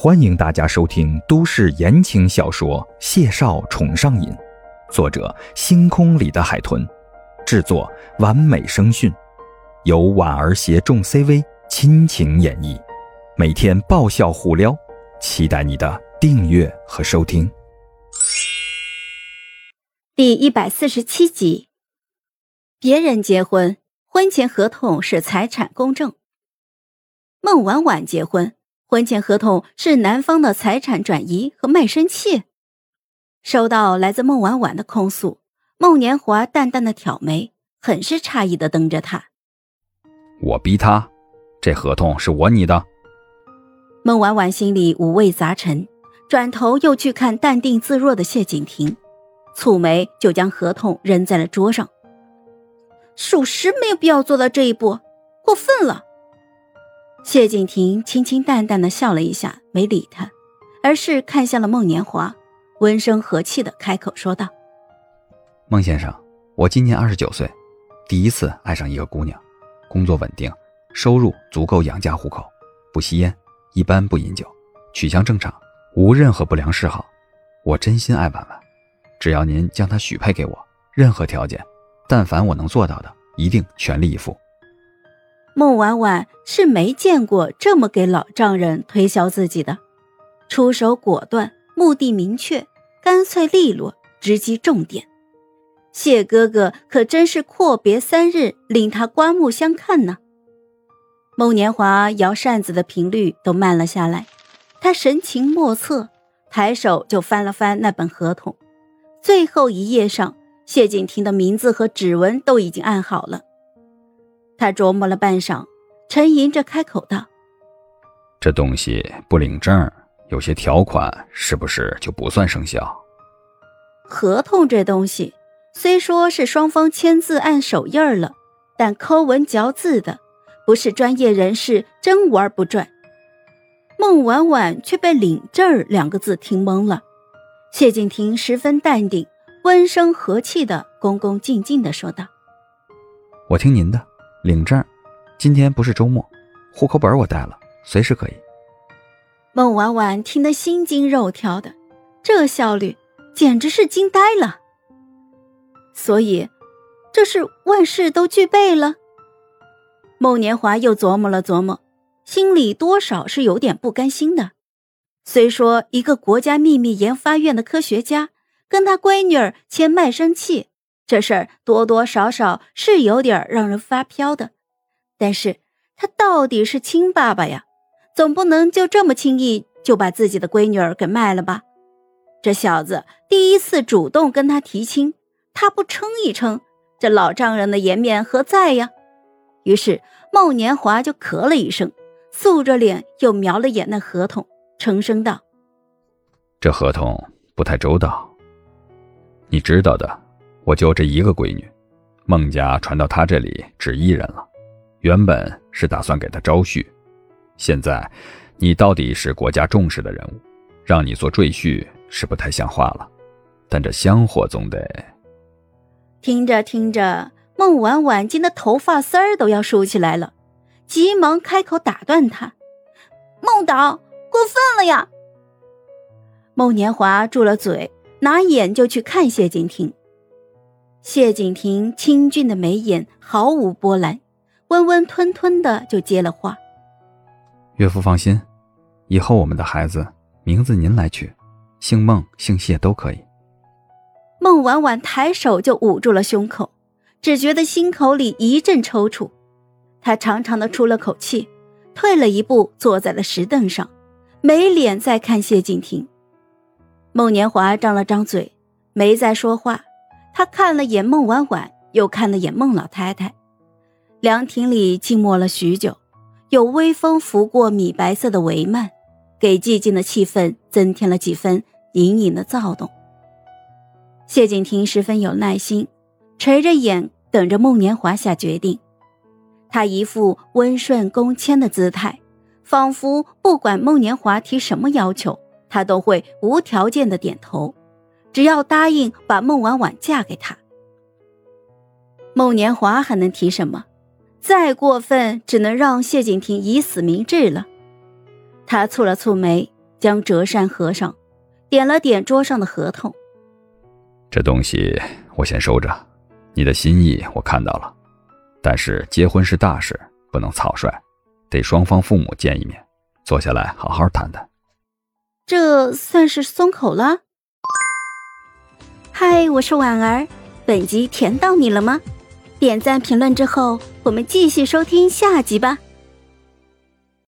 欢迎大家收听都市言情小说《谢少宠上瘾》，作者：星空里的海豚，制作：完美声讯，由婉儿携众 CV 亲情演绎，每天爆笑互撩，期待你的订阅和收听。第一百四十七集，别人结婚，婚前合同是财产公证；孟婉婉结婚。婚前合同是男方的财产转移和卖身契。收到来自孟婉婉的控诉，孟年华淡淡的挑眉，很是诧异的瞪着他。我逼他，这合同是我拟的。孟婉婉心里五味杂陈，转头又去看淡定自若的谢景亭，蹙眉就将合同扔在了桌上。属实没有必要做到这一步，过分了。谢景亭清清淡淡的笑了一下，没理他，而是看向了孟年华，温声和气的开口说道：“孟先生，我今年二十九岁，第一次爱上一个姑娘，工作稳定，收入足够养家糊口，不吸烟，一般不饮酒，取向正常，无任何不良嗜好。我真心爱婉婉，只要您将她许配给我，任何条件，但凡我能做到的，一定全力以赴。”孟婉婉是没见过这么给老丈人推销自己的，出手果断，目的明确，干脆利落，直击重点。谢哥哥可真是阔别三日，令他刮目相看呢。孟年华摇扇子的频率都慢了下来，他神情莫测，抬手就翻了翻那本合同，最后一页上谢景亭的名字和指纹都已经按好了。他琢磨了半晌，沉吟着开口道：“这东西不领证，有些条款是不是就不算生效？合同这东西，虽说是双方签字按手印了，但抠文嚼字的，不是专业人士真玩不转。”孟婉婉却被“领证”两个字听懵了。谢景亭十分淡定，温声和气的、恭恭敬敬的说道：“我听您的。”领证，今天不是周末，户口本我带了，随时可以。孟婉婉听得心惊肉跳的，这效率简直是惊呆了。所以，这是万事都具备了。孟年华又琢磨了琢磨，心里多少是有点不甘心的。虽说一个国家秘密研发院的科学家跟他闺女儿签卖身契。这事儿多多少少是有点让人发飘的，但是他到底是亲爸爸呀，总不能就这么轻易就把自己的闺女儿给卖了吧？这小子第一次主动跟他提亲，他不撑一撑，这老丈人的颜面何在呀？于是孟年华就咳了一声，素着脸又瞄了眼那合同，沉声道：“这合同不太周到，你知道的。”我就这一个闺女，孟家传到她这里只一人了。原本是打算给她招婿，现在你到底是国家重视的人物，让你做赘婿是不太像话了。但这香火总得……听着听着，孟婉婉惊得头发丝儿都要竖起来了，急忙开口打断他：“孟导，过分了呀！”孟年华住了嘴，拿眼就去看谢景亭。谢景亭清俊的眉眼毫无波澜，温温吞吞的就接了话：“岳父放心，以后我们的孩子名字您来取，姓孟姓谢都可以。”孟婉婉抬手就捂住了胸口，只觉得心口里一阵抽搐，她长长的出了口气，退了一步，坐在了石凳上，没脸再看谢景亭。孟年华张了张嘴，没再说话。他看了眼孟婉婉，又看了眼孟老太太，凉亭里静默了许久，有微风拂过米白色的帷幔，给寂静的气氛增添了几分隐隐的躁动。谢景亭十分有耐心，垂着眼等着孟年华下决定。他一副温顺恭谦的姿态，仿佛不管孟年华提什么要求，他都会无条件的点头。只要答应把孟婉婉嫁给他，孟年华还能提什么？再过分，只能让谢景亭以死明志了。他蹙了蹙眉，将折扇合上，点了点桌上的合同。这东西我先收着，你的心意我看到了，但是结婚是大事，不能草率，得双方父母见一面，坐下来好好谈谈。这算是松口了。嗨，我是婉儿，本集甜到你了吗？点赞评论之后，我们继续收听下集吧。